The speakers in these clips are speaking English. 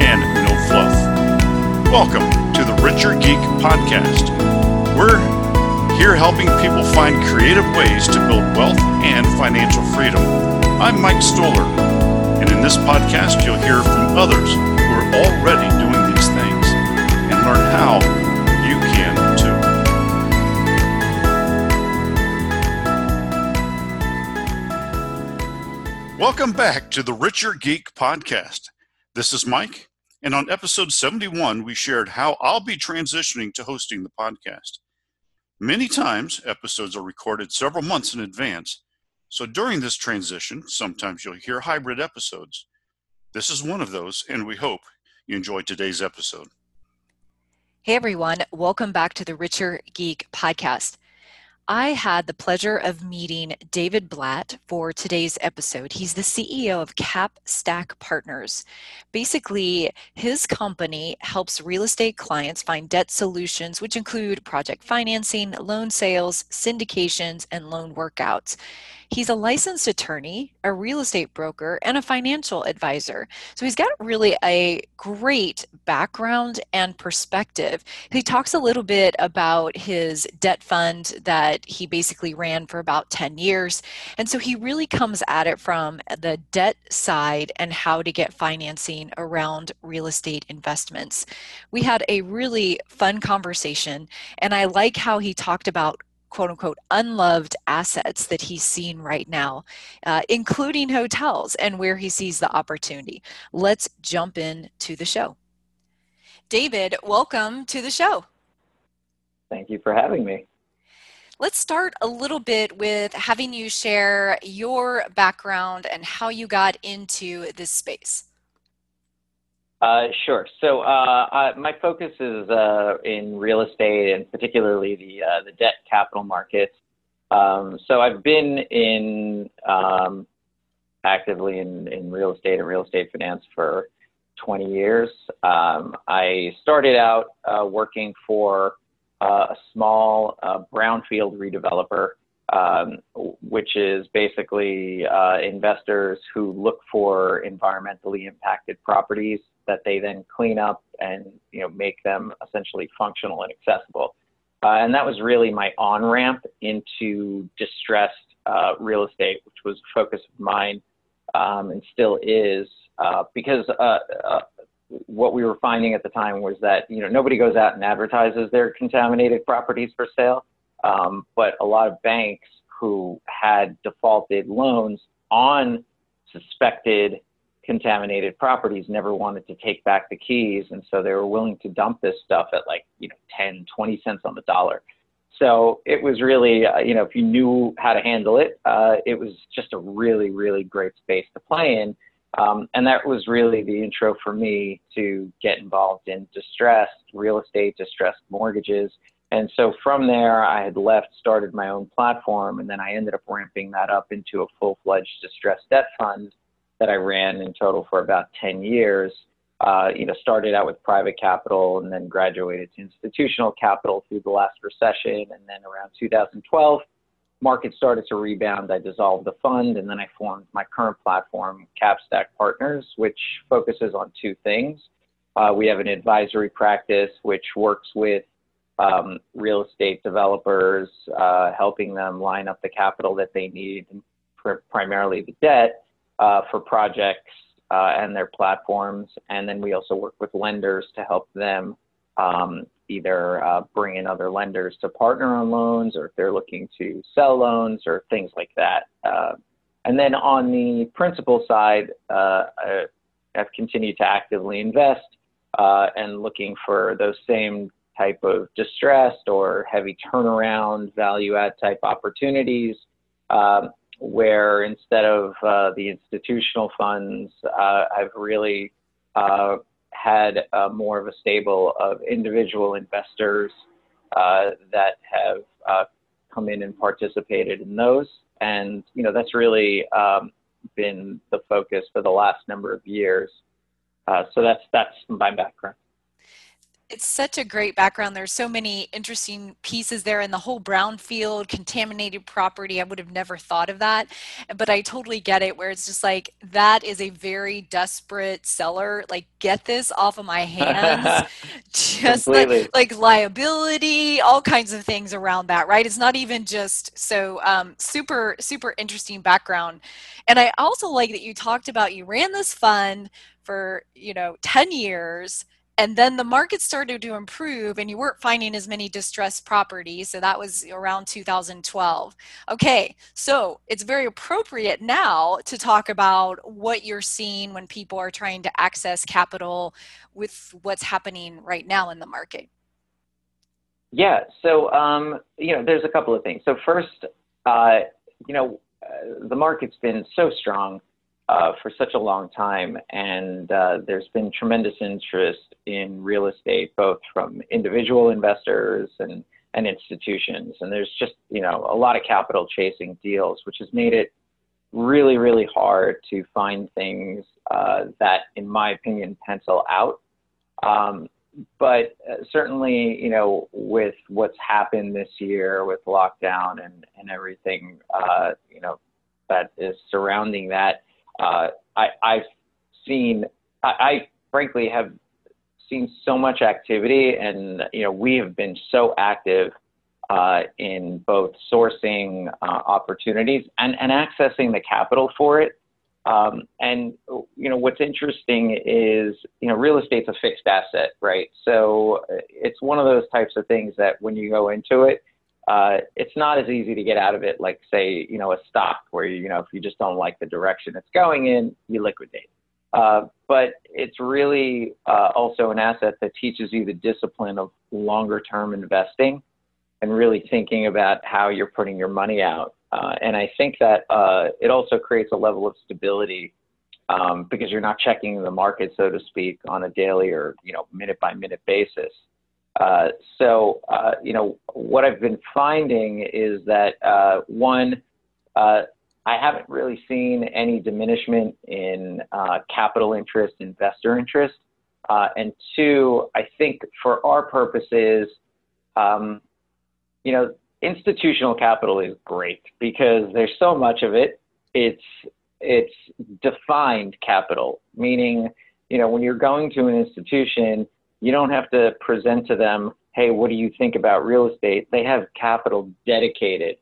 and no fluff, welcome to the Richer Geek Podcast. We're here helping people find creative ways to build wealth and financial freedom. I'm Mike Stohler, and in this podcast, you'll hear from others who are already doing these things and learn how you can too. Welcome back to the Richer Geek Podcast. This is Mike, and on episode 71, we shared how I'll be transitioning to hosting the podcast. Many times, episodes are recorded several months in advance, so during this transition, sometimes you'll hear hybrid episodes. This is one of those, and we hope you enjoyed today's episode. Hey everyone, welcome back to the Richer Geek podcast. I had the pleasure of meeting David Blatt for today's episode. He's the CEO of CapStack Partners. Basically, his company helps real estate clients find debt solutions, which include project financing, loan sales, syndications, and loan workouts. He's a licensed attorney, a real estate broker, and a financial advisor. So he's got really a great background and perspective. He talks a little bit about his debt fund that he basically ran for about 10 years. And so he really comes at it from the debt side and how to get financing around real estate investments. We had a really fun conversation, and I like how he talked about quote unquote unloved assets that he's seen right now, uh, including hotels and where he sees the opportunity. Let's jump into the show. David, welcome to the show. Thank you for having me. Let's start a little bit with having you share your background and how you got into this space. Uh, sure. So uh, uh, my focus is uh, in real estate and particularly the uh, the debt capital markets. Um, so I've been in um, actively in, in real estate and real estate finance for 20 years. Um, I started out uh, working for a small brownfield redeveloper, um, which is basically investors who look for environmentally impacted properties that they then clean up and you know make them essentially functional and accessible. Uh, and that was really my on ramp into distressed uh, real estate, which was a focus of mine um, and still is, uh, because uh, uh, what we were finding at the time was that you know nobody goes out and advertises their contaminated properties for sale, um, but a lot of banks who had defaulted loans on suspected contaminated properties never wanted to take back the keys and so they were willing to dump this stuff at like you know 10 20 cents on the dollar. So it was really uh, you know if you knew how to handle it uh, it was just a really really great space to play in. Um, and that was really the intro for me to get involved in distressed real estate distressed mortgages. And so from there i had left started my own platform and then i ended up ramping that up into a full-fledged distressed debt fund that I ran in total for about 10 years. Uh, you know, started out with private capital and then graduated to institutional capital through the last recession. And then around 2012, market started to rebound. I dissolved the fund and then I formed my current platform, CapStack Partners, which focuses on two things. Uh, we have an advisory practice which works with um, real estate developers, uh, helping them line up the capital that they need, primarily the debt uh, for projects uh, and their platforms. And then we also work with lenders to help them um, either uh, bring in other lenders to partner on loans or if they're looking to sell loans or things like that. Uh, and then on the principal side, uh, I've continued to actively invest uh, and looking for those same type of distressed or heavy turnaround value add type opportunities. Um, where instead of uh, the institutional funds, uh, I've really uh, had uh, more of a stable of individual investors uh, that have uh, come in and participated in those. And, you know, that's really um, been the focus for the last number of years. So that's, that's my background it's such a great background. There's so many interesting pieces there in the whole brownfield contaminated property. I would have never thought of that, but I totally get it where it's just like that is a very desperate seller. Like, get this off of my hands. just like, like, liability, all kinds of things around that, right? It's not even just so um, super, super interesting background. And I also like that you talked about you ran this fund for, you know, 10 years and then the market started to improve and you weren't finding as many distressed properties so that was around 2012 okay so it's very appropriate now to talk about what you're seeing when people are trying to access capital with what's happening right now in the market. Yeah so um, you know there's a couple of things. So first uh, you know uh, the market's been so strong uh, for such a long time, and uh, there's been tremendous interest in real estate, both from individual investors and, and institutions. And there's just you know a lot of capital chasing deals, which has made it really, really hard to find things uh, that, in my opinion, pencil out. Um, but uh, certainly, you know, with what's happened this year with lockdown and, and everything, uh, you know, that is surrounding that, uh, I, I've seen, I, I frankly have seen so much activity, and you know we have been so active uh, in both sourcing uh, opportunities and, and accessing the capital for it. Um, and you know what's interesting is you know real estate's a fixed asset, right? So it's one of those types of things that when you go into it, uh, it's not as easy to get out of it like say you know a stock where you know if you just don't like the direction it's going in you liquidate. Uh, but it's really uh, also an asset that teaches you the discipline of longer term investing and really thinking about how you're putting your money out. Uh, and i think that uh, it also creates a level of stability um, because you're not checking the market so to speak on a daily or you know minute by minute basis uh, so, uh, you know, what I've been finding is that uh, one, uh, I haven't really seen any diminishment in uh, capital interest, investor interest. and two, I think for our purposes, um, you know, institutional capital is great because there's so much of it. It's it's defined capital, meaning, you know, when you're going to an institution, you don't have to present to them, hey, what do you think about real estate? They have capital dedicated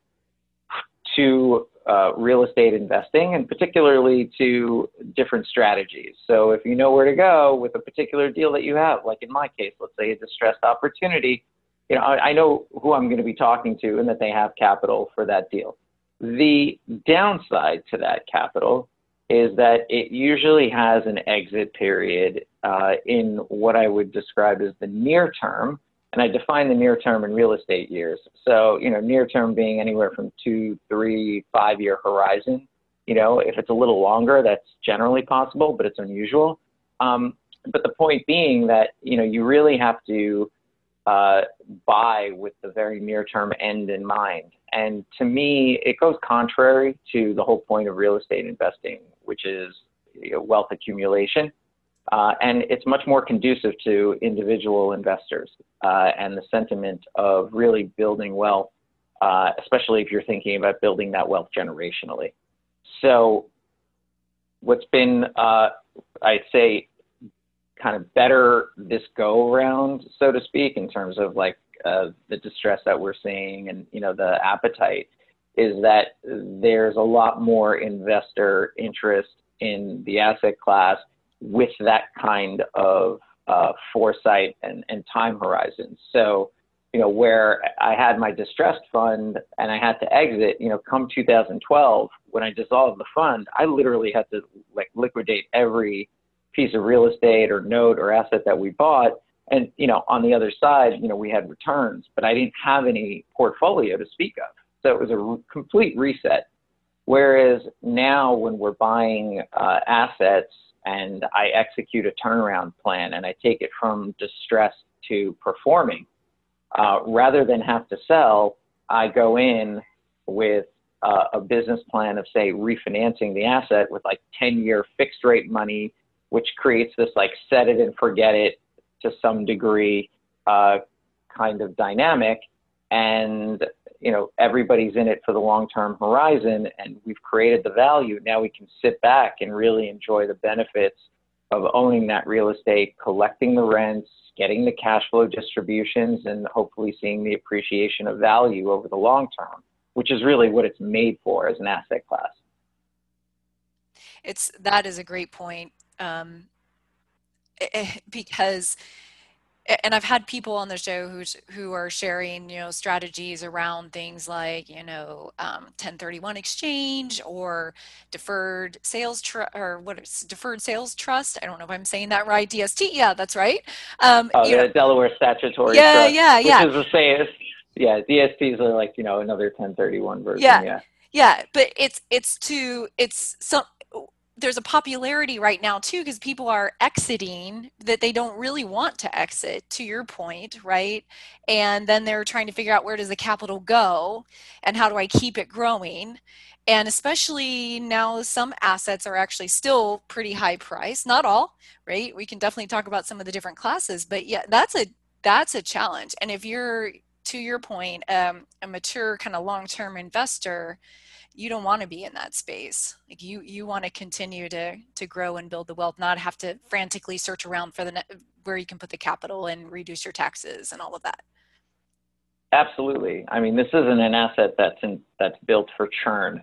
to uh, real estate investing and particularly to different strategies. So if you know where to go with a particular deal that you have, like in my case, let's say a distressed opportunity, you know, I, I know who I'm going to be talking to and that they have capital for that deal. The downside to that capital is that it usually has an exit period uh, in what I would describe as the near term. And I define the near term in real estate years. So, you know, near term being anywhere from two, three, five year horizon. You know, if it's a little longer, that's generally possible, but it's unusual. Um, but the point being that, you know, you really have to uh, buy with the very near term end in mind. And to me, it goes contrary to the whole point of real estate investing, which is you know, wealth accumulation. Uh, and it's much more conducive to individual investors uh, and the sentiment of really building wealth, uh, especially if you're thinking about building that wealth generationally. So, what's been, uh, I'd say, kind of better this go around, so to speak, in terms of like uh, the distress that we're seeing and you know the appetite, is that there's a lot more investor interest in the asset class with that kind of uh, foresight and, and time horizon. So, you know, where I had my distressed fund and I had to exit, you know, come 2012, when I dissolved the fund, I literally had to like liquidate every piece of real estate or note or asset that we bought. And, you know, on the other side, you know, we had returns, but I didn't have any portfolio to speak of. So it was a re- complete reset. Whereas now, when we're buying uh, assets and I execute a turnaround plan and I take it from distress to performing. Uh, rather than have to sell, I go in with uh, a business plan of, say, refinancing the asset with like 10 year fixed rate money, which creates this like set it and forget it to some degree uh, kind of dynamic. And you know everybody's in it for the long term horizon and we've created the value. Now we can sit back and really enjoy the benefits of owning that real estate collecting the rents getting the cash flow distributions and hopefully seeing the appreciation of value over the long term which is really what it's made for as an asset class. It's that is a great point um, because and I've had people on the show who's who are sharing, you know, strategies around things like, you know, um, 1031 exchange or deferred sales tr- or what is deferred sales trust. I don't know if I'm saying that right. DST, yeah, that's right. Um, oh, yeah, Delaware statutory. Yeah, trust, yeah, yeah. Which is the same. Yeah, DSTs are like you know another 1031 version. Yeah, yeah, yeah. But it's it's to it's some there's a popularity right now too because people are exiting that they don't really want to exit to your point right? And then they're trying to figure out where does the capital go and how do i keep it growing? And especially now some assets are actually still pretty high price not all right? We can definitely talk about some of the different classes but yeah that's a that's a challenge. And if you're to your point um, a mature kind of long-term investor you don't want to be in that space. Like you you want to continue to to grow and build the wealth not have to frantically search around for the ne- where you can put the capital and reduce your taxes and all of that. Absolutely. I mean this isn't an asset that's in that's built for churn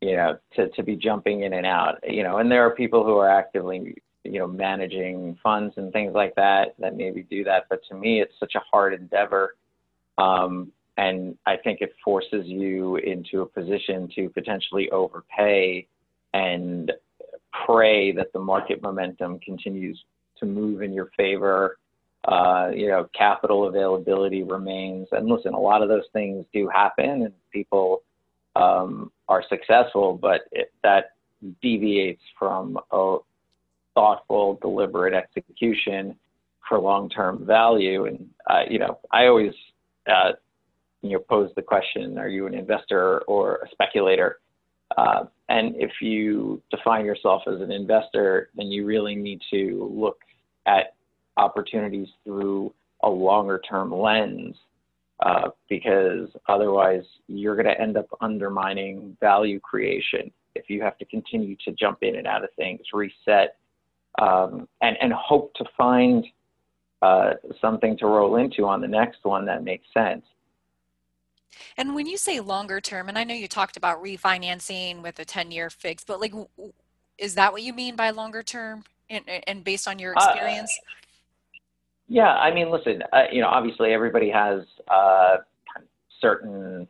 you know to to be jumping in and out you know and there are people who are actively you know managing funds and things like that that maybe do that but to me it's such a hard endeavor. Um, and I think it forces you into a position to potentially overpay and pray that the market momentum continues to move in your favor. Uh, you know, capital availability remains. And listen, a lot of those things do happen, and people um, are successful, but it, that deviates from a thoughtful, deliberate execution for long-term value. And uh, you know, I always uh, you know, pose the question, are you an investor or a speculator? Uh, and if you define yourself as an investor, then you really need to look at opportunities through a longer term lens uh, because otherwise you're going to end up undermining value creation if you have to continue to jump in and out of things, reset, um, and, and hope to find uh, something to roll into on the next one that makes sense. And when you say longer term, and I know you talked about refinancing with a 10 year fix, but like, is that what you mean by longer term and, and based on your uh, experience? Uh, yeah, I mean, listen, uh, you know, obviously everybody has uh, certain,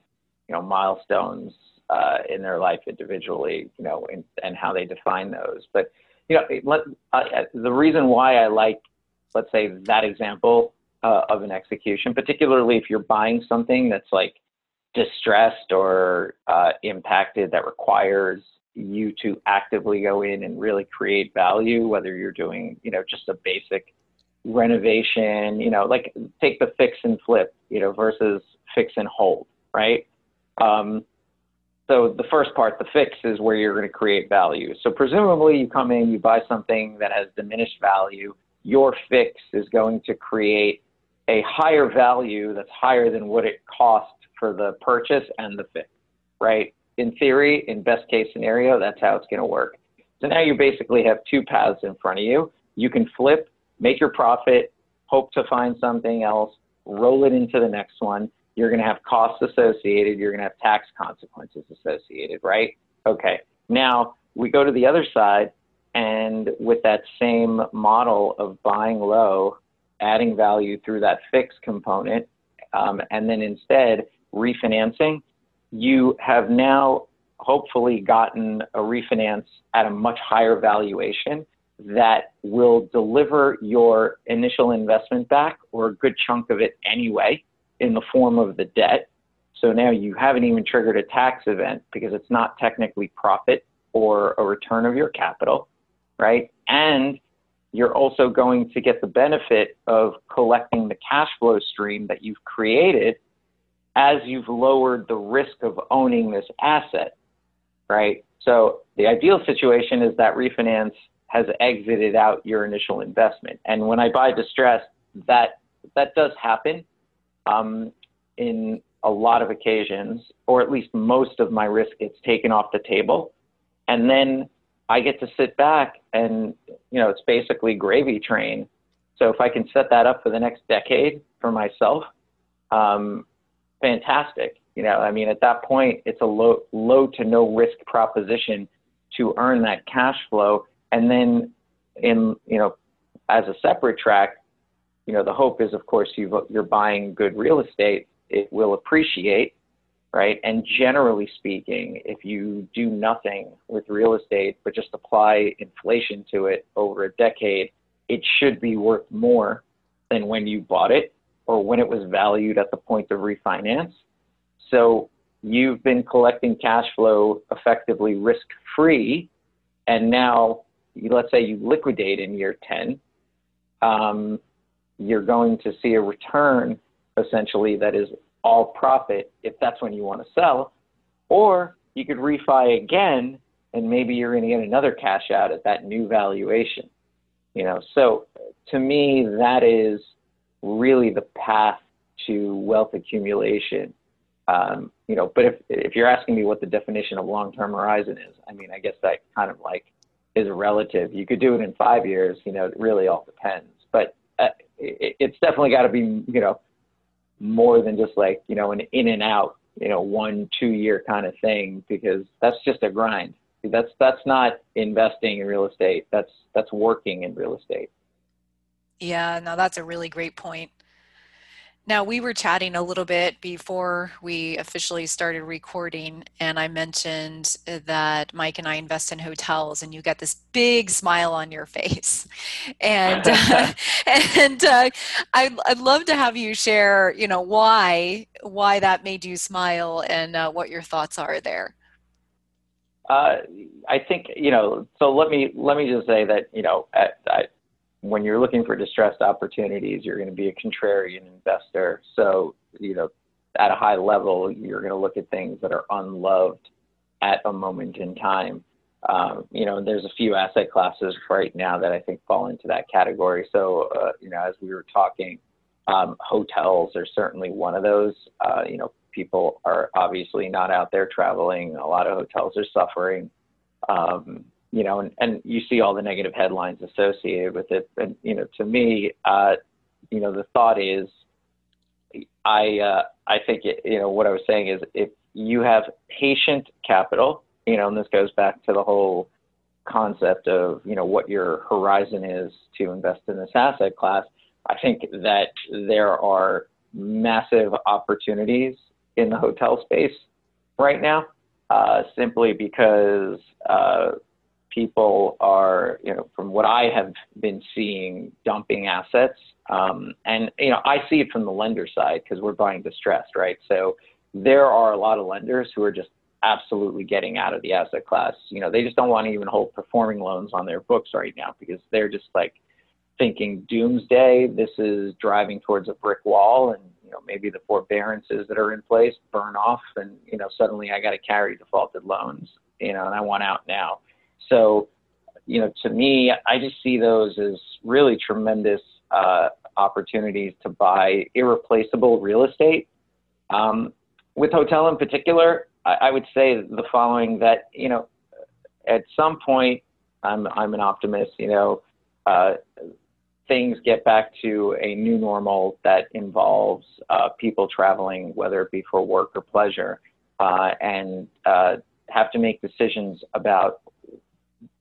you know, milestones uh, in their life individually, you know, in, and how they define those. But, you know, let, uh, the reason why I like, let's say, that example of an execution, particularly if you're buying something that's like distressed or uh, impacted that requires you to actively go in and really create value, whether you're doing, you know, just a basic renovation, you know, like take the fix and flip, you know, versus fix and hold, right? Um, so the first part, the fix, is where you're going to create value. So presumably you come in, you buy something that has diminished value. Your fix is going to create a higher value that's higher than what it costs for the purchase and the fix, right? In theory, in best case scenario, that's how it's going to work. So now you basically have two paths in front of you. You can flip, make your profit, hope to find something else, roll it into the next one. You're going to have costs associated. You're going to have tax consequences associated, right? Okay. Now we go to the other side, and with that same model of buying low, adding value through that fixed component, um, and then instead refinancing, you have now hopefully gotten a refinance at a much higher valuation that will deliver your initial investment back or a good chunk of it anyway in the form of the debt. So now you haven't even triggered a tax event because it's not technically profit or a return of your capital, right? and you're also going to get the benefit of collecting the cash flow stream that you've created as you've lowered the risk of owning this asset, right? So the ideal situation is that refinance has exited out your initial investment. And when I buy distressed, that that does happen um, in a lot of occasions, or at least most of my risk gets taken off the table, and then I get to sit back and, you know, it's basically gravy train. So if I can set that up for the next decade for myself, um, fantastic. You know, I mean, at that point, it's a low, low to no risk proposition to earn that cash flow. And then in, you know, as a separate track, you know, the hope is, of course, you you're buying good real estate. It will appreciate right? And generally speaking, if you do nothing with real estate but just apply inflation to it over a decade, it should be worth more than when you bought it or when it was valued at the point of refinance. So you've been collecting cash flow effectively risk free, and now let's say you liquidate in year 10, um, you're going to see a return essentially that is all profit if that's when you want to sell. Or you could refi again and maybe you're going to get another cash out at that new valuation. You know, so to me, that is really the path to wealth accumulation. Um, you know, but if if you're asking me what the definition of long-term horizon is, I mean, I guess that kind of like is relative. You could do it in five years. You know, it really all depends. But uh, it, it's definitely got to be, you know, more than just like you know an in and out you know one two year kind of thing because that's just a grind that's that's not investing in real estate that's that's working in real estate yeah no that's a really great point now, we were chatting a little bit before we officially started recording, and I mentioned that Mike and I invest in hotels, and you get this big smile on your face. And uh, and uh, I'd, I'd love to have you share, you know, why why that made you smile and uh, what your thoughts are there. Uh, I think you know. So let me let me just say that you know, at when you're looking for distressed opportunities, you're going to be a contrarian investor. So, you know, at a high level, you're going to look at things that are unloved at a moment in time. Um, you know, there's a few asset classes right now that I think fall into that category. So, uh, you know, as we were talking, um, hotels are certainly one of those. Uh, you know, people are obviously not out there traveling. A lot of hotels are suffering. Um, you know, and, and you see all the negative headlines associated with it. And, you know, to me, uh, you know, the thought is, I, uh, I think, it, you know, what I was saying is if you have patient capital, you know, and this goes back to the whole concept of, you know, what your horizon is to invest in this asset class, I think that there are massive opportunities in the hotel space right now, uh, simply because uh, people are, you know, from what I have been seeing, dumping assets. Um, and, you know, I see it from the lender side because we're buying distressed, right? So there are a lot of lenders who are just absolutely getting out of the asset class. You know, they just don't want to even hold performing loans on their books right now because they're just like thinking doomsday. This is driving towards a brick wall and, you know, maybe the forbearances that are in place burn off and, you know, suddenly I got to carry defaulted loans, you know, and I want out now. So, you know, to me, I just see those as really tremendous uh, opportunities to buy irreplaceable real estate. Um, with hotel in particular, I, I would say the following: that you know, at some point, I'm I'm an optimist. You know, uh, things get back to a new normal that involves uh, people traveling, whether it be for work or pleasure, uh, and uh, have to make decisions about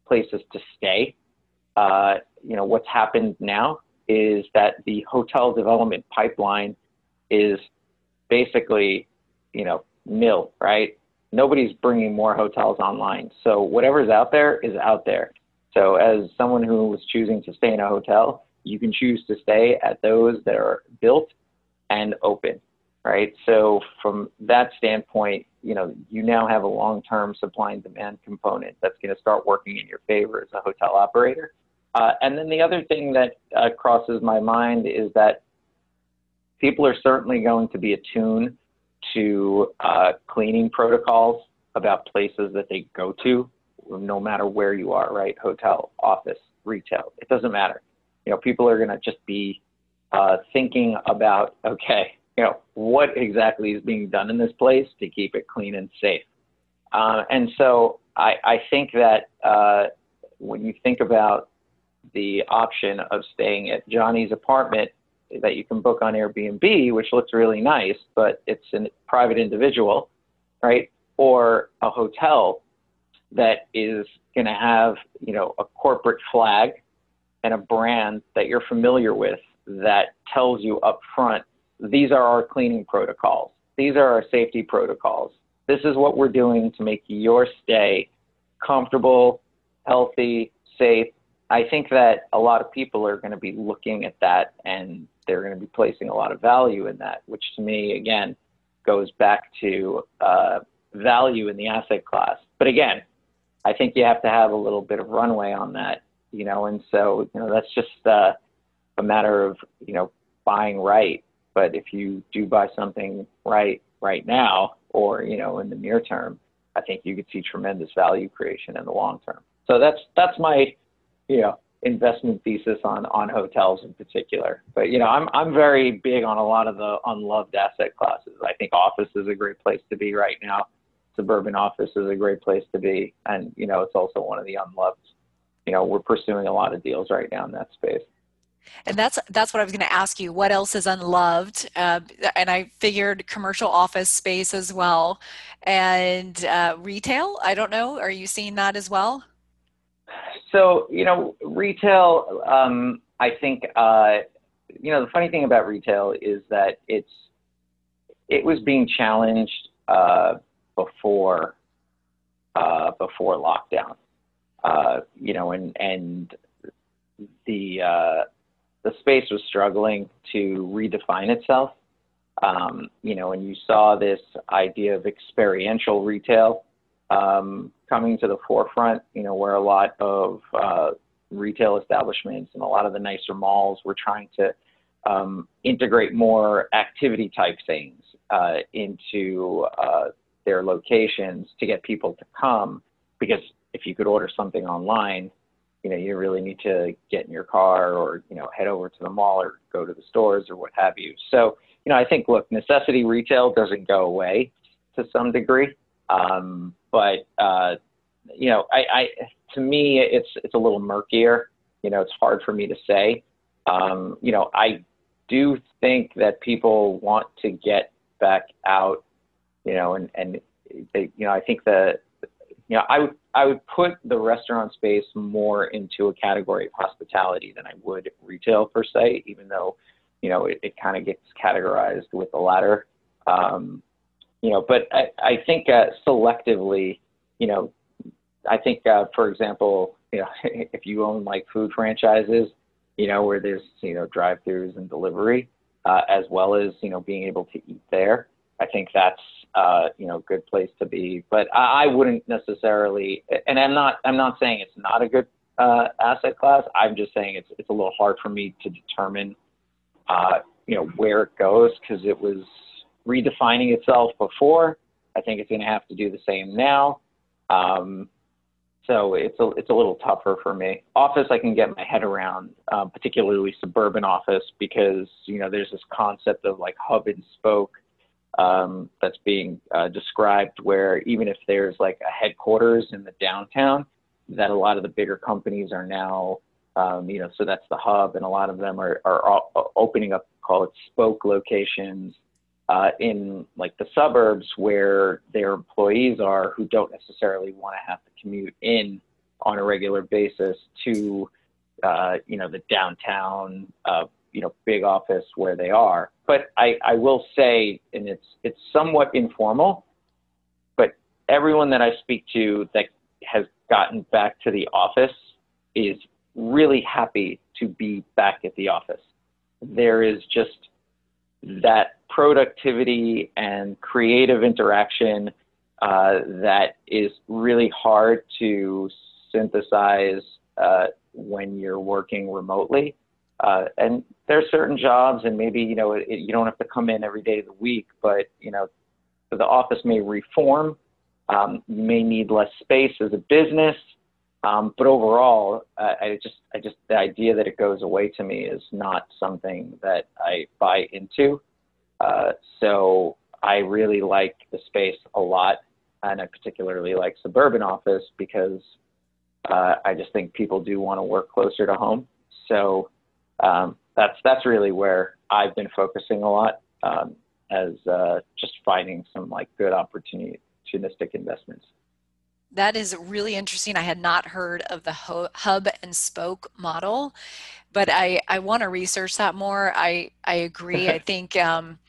places to stay. Uh, you know, what's happened now is that the hotel development pipeline is basically, you know, nil, right? Nobody's bringing more hotels online. So whatever's out there is out there. So as someone who was choosing to stay in a hotel, you can choose to stay at those that are built and open right? So from that standpoint, you know, you now have a long-term supply and demand component that's going to start working in your favor as a hotel operator. Uh, and then the other thing that uh, crosses my mind is that people are certainly going to be attuned to uh, cleaning protocols about places that they go to, no matter where you are, right? Hotel, office, retail, it doesn't matter. You know, people are going to just be uh, thinking about, okay, you know, what exactly is being done in this place to keep it clean and safe. Uh, and so I, I think that uh, when you think about the option of staying at Johnny's apartment that you can book on Airbnb, which looks really nice, but it's a private individual, right? Or a hotel that is going to have, you know, a corporate flag and a brand that you're familiar with that tells you up front, these are our cleaning protocols. These are our safety protocols. This is what we're doing to make your stay comfortable, healthy, safe. I think that a lot of people are going to be looking at that and they're going to be placing a lot of value in that, which to me, again, goes back to uh, value in the asset class. But again, I think you have to have a little bit of runway on that, you know, and so, you know, that's just uh, a matter of, you know, buying right. But if you do buy something right right now or, you know, in the near term, I think you could see tremendous value creation in the long term. So that's that's my, you know, investment thesis on on hotels in particular. But you know, I'm I'm very big on a lot of the unloved asset classes. I think office is a great place to be right now. Suburban office is a great place to be, and you know, it's also one of the unloved. You know, we're pursuing a lot of deals right now in that space. And that's that's what I was going to ask you. What else is unloved? Uh, and I figured commercial office space as well, and uh, retail. I don't know. Are you seeing that as well? So you know, retail. Um, I think uh, you know the funny thing about retail is that it's it was being challenged uh, before uh, before lockdown. Uh, you know, and and the the space was struggling to redefine itself. Um, you know, and you saw this idea of experiential retail um, coming to the forefront. You know, where a lot of uh, retail establishments and a lot of the nicer malls were trying to um, integrate more activity type things uh, into uh, their locations to get people to come. Because if you could order something online, you know, you really need to get in your car or, you know, head over to the mall or go to the stores or what have you. So, you know, I think, look, necessity retail doesn't go away to some degree. Um, but, uh, you know, I, I, to me, it's, it's a little murkier. You know, it's hard for me to say. Um, you know, I do think that people want to get back out, you know, and, and they, you know, I think that, you know, I would I would put the restaurant space more into a category of hospitality than I would retail per se, even though, you know, it, it kind of gets categorized with the latter. Um, you know, but I, I think uh, selectively, you know, I think, uh, for example, you know, if you own like food franchises, you know, where there's, you know, drive-throughs and delivery, uh, as well as, you know, being able to eat there, I think that's uh, you know good place to be. But I, I wouldn't necessarily, and I'm not I'm not saying it's not a good uh, asset class. I'm just saying it's it's a little hard for me to determine uh, you know where it goes because it was redefining itself before. I think it's going to have to do the same now. Um, so it's a it's a little tougher for me. Office I can get my head around, um, particularly suburban office, because you know there's this concept of like hub and spoke um, that's being uh, described where even if there's like a headquarters in the downtown, that a lot of the bigger companies are now, um, you know, so that's the hub, and a lot of them are, are opening up, call it spoke locations uh, in like the suburbs where their employees are who don't necessarily want to have to commute in on a regular basis to, uh, you know, the downtown uh, you know big office where they are. But I, I will say, and it's it's somewhat informal, but everyone that I speak to that has gotten back to the office is really happy to be back at the office. There is just that productivity and creative interaction uh, that is really hard to synthesize uh, when you're working remotely. Uh, and there are certain jobs, and maybe you know it, you don't have to come in every day of the week, but you know the office may reform. Um, you may need less space as a business, um, but overall, I just I just the idea that it goes away to me is not something that I buy into. Uh, so I really like the space a lot, and I particularly like suburban office because uh, I just think people do want to work closer to home. So um, that's that's really where I've been focusing a lot um, as uh, just finding some like good opportunistic investments. That is really interesting. I had not heard of the hub and spoke model, but I, I want to research that more. I, I agree. I think um,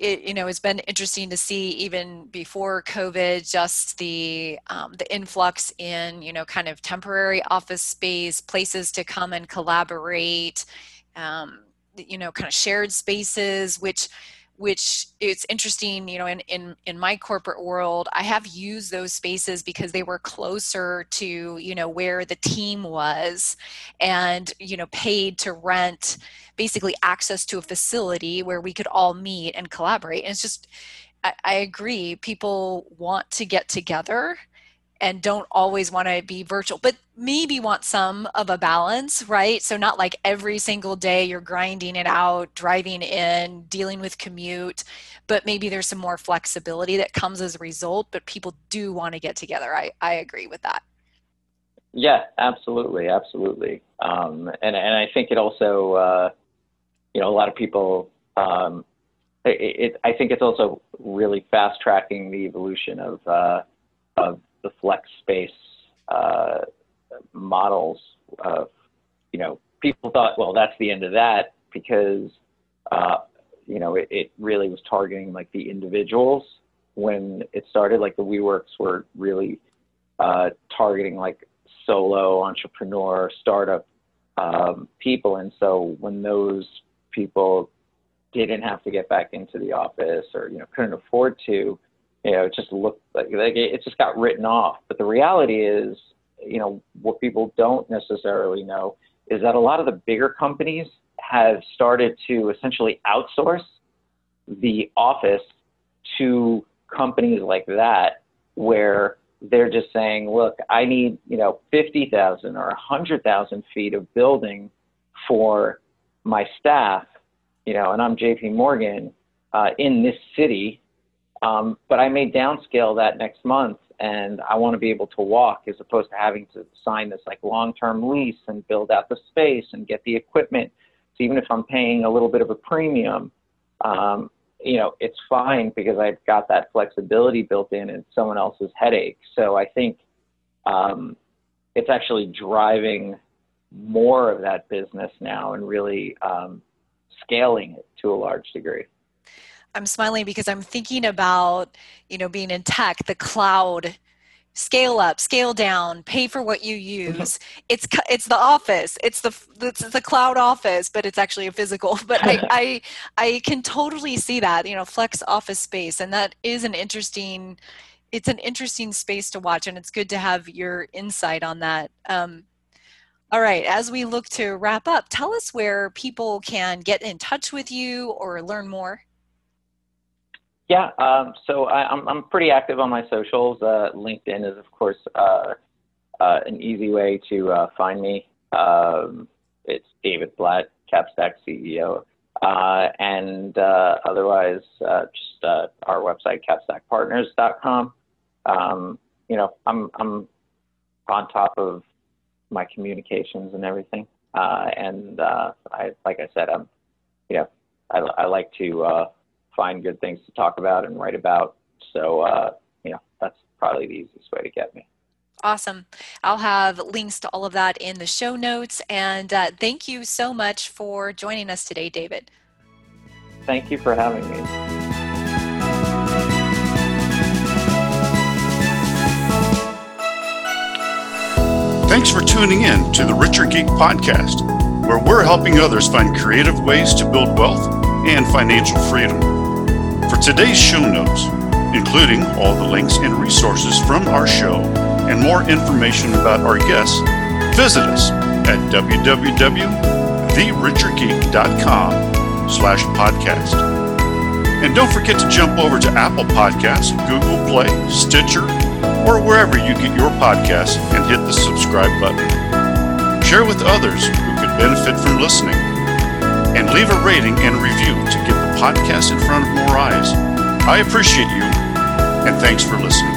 it, you know, it's been interesting to see even before COVID, just the um, the influx in you know kind of temporary office space, places to come and collaborate, um, you know, kind of shared spaces, which which it's interesting you know in, in in my corporate world i have used those spaces because they were closer to you know where the team was and you know paid to rent basically access to a facility where we could all meet and collaborate. And it's just I, I agree people want to get together and don't always want to be virtual, but maybe want some of a balance, right? So, not like every single day you're grinding it out, driving in, dealing with commute, but maybe there's some more flexibility that comes as a result, but people do want to get together. I, I agree with that. Yeah, absolutely. Absolutely. Um, and, and I think it also, uh, you know, a lot of people, um, it, it, I think it's also really fast tracking the evolution of, uh, of the flex space uh, models of, you know, people thought, well, that's the end of that because, uh, you know, it, it, really was targeting like the individuals when it started. Like the WeWorks were really uh, targeting like solo entrepreneur startup um, people, and so when those people didn't have to get back into the office or you know couldn't afford to, you know, it just looked like, like it just got written off. But the reality is, you know, what people don't necessarily know is that a lot of the bigger companies have started to essentially outsource the office to companies like that, where they're just saying, look, I need, you know, 50,000 or 100,000 feet of building for my staff, you know, and I'm JP Morgan uh, in this city um, but I may downscale that next month and I want to be able to walk as opposed to having to sign this like long-term lease and build out the space and get the equipment. So even if I'm paying a little bit of a premium, um, you know, it's fine because I've got that flexibility built in and someone else's headache. So I think um, it's actually driving more of that business now and really um, scaling it to a large degree. I'm smiling because I'm thinking about, you know, being in tech, the cloud scale up scale down pay for what you mm-hmm. use. It's it's the office. It's the it's the cloud office but it's actually a physical. But I, I i can totally see that you know flex office space and that is an interesting it's an interesting space to watch and it's good to have your insight on that. Um, all right as we look to wrap up tell us where people can get in touch with you or learn more yeah, um, so I, am I'm, I'm pretty active on my socials. Uh, LinkedIn is, of course, uh, uh, an easy way to uh, find me. Um, it's David Blatt, Capstack CEO. Uh, and uh, otherwise, just our website, capstackpartners.com. Um, you know, I'm, I'm on top of my communications and everything. and I, like I said, I'm, you know, I, I like to find good things to talk about and write about. So, uh, you know, that's probably the easiest way to get me. Awesome. I'll have links to all of that in the show notes. And uh, thank you so much for joining us today, David. Thank you for having me. Thanks for tuning in to the Richer Geek Podcast, where we're helping others find creative ways to build wealth and financial freedom. For today's show notes, including all the links and resources from our show and more information about our guests, visit us at www.therichergeek.com slash podcast. And don't forget to jump over to Apple Podcasts, Google Play, Stitcher, or wherever you get your podcasts and hit the subscribe button. Share with others who could benefit from listening. And leave a rating and review to get podcast in front of more eyes. I appreciate you, and thanks for listening.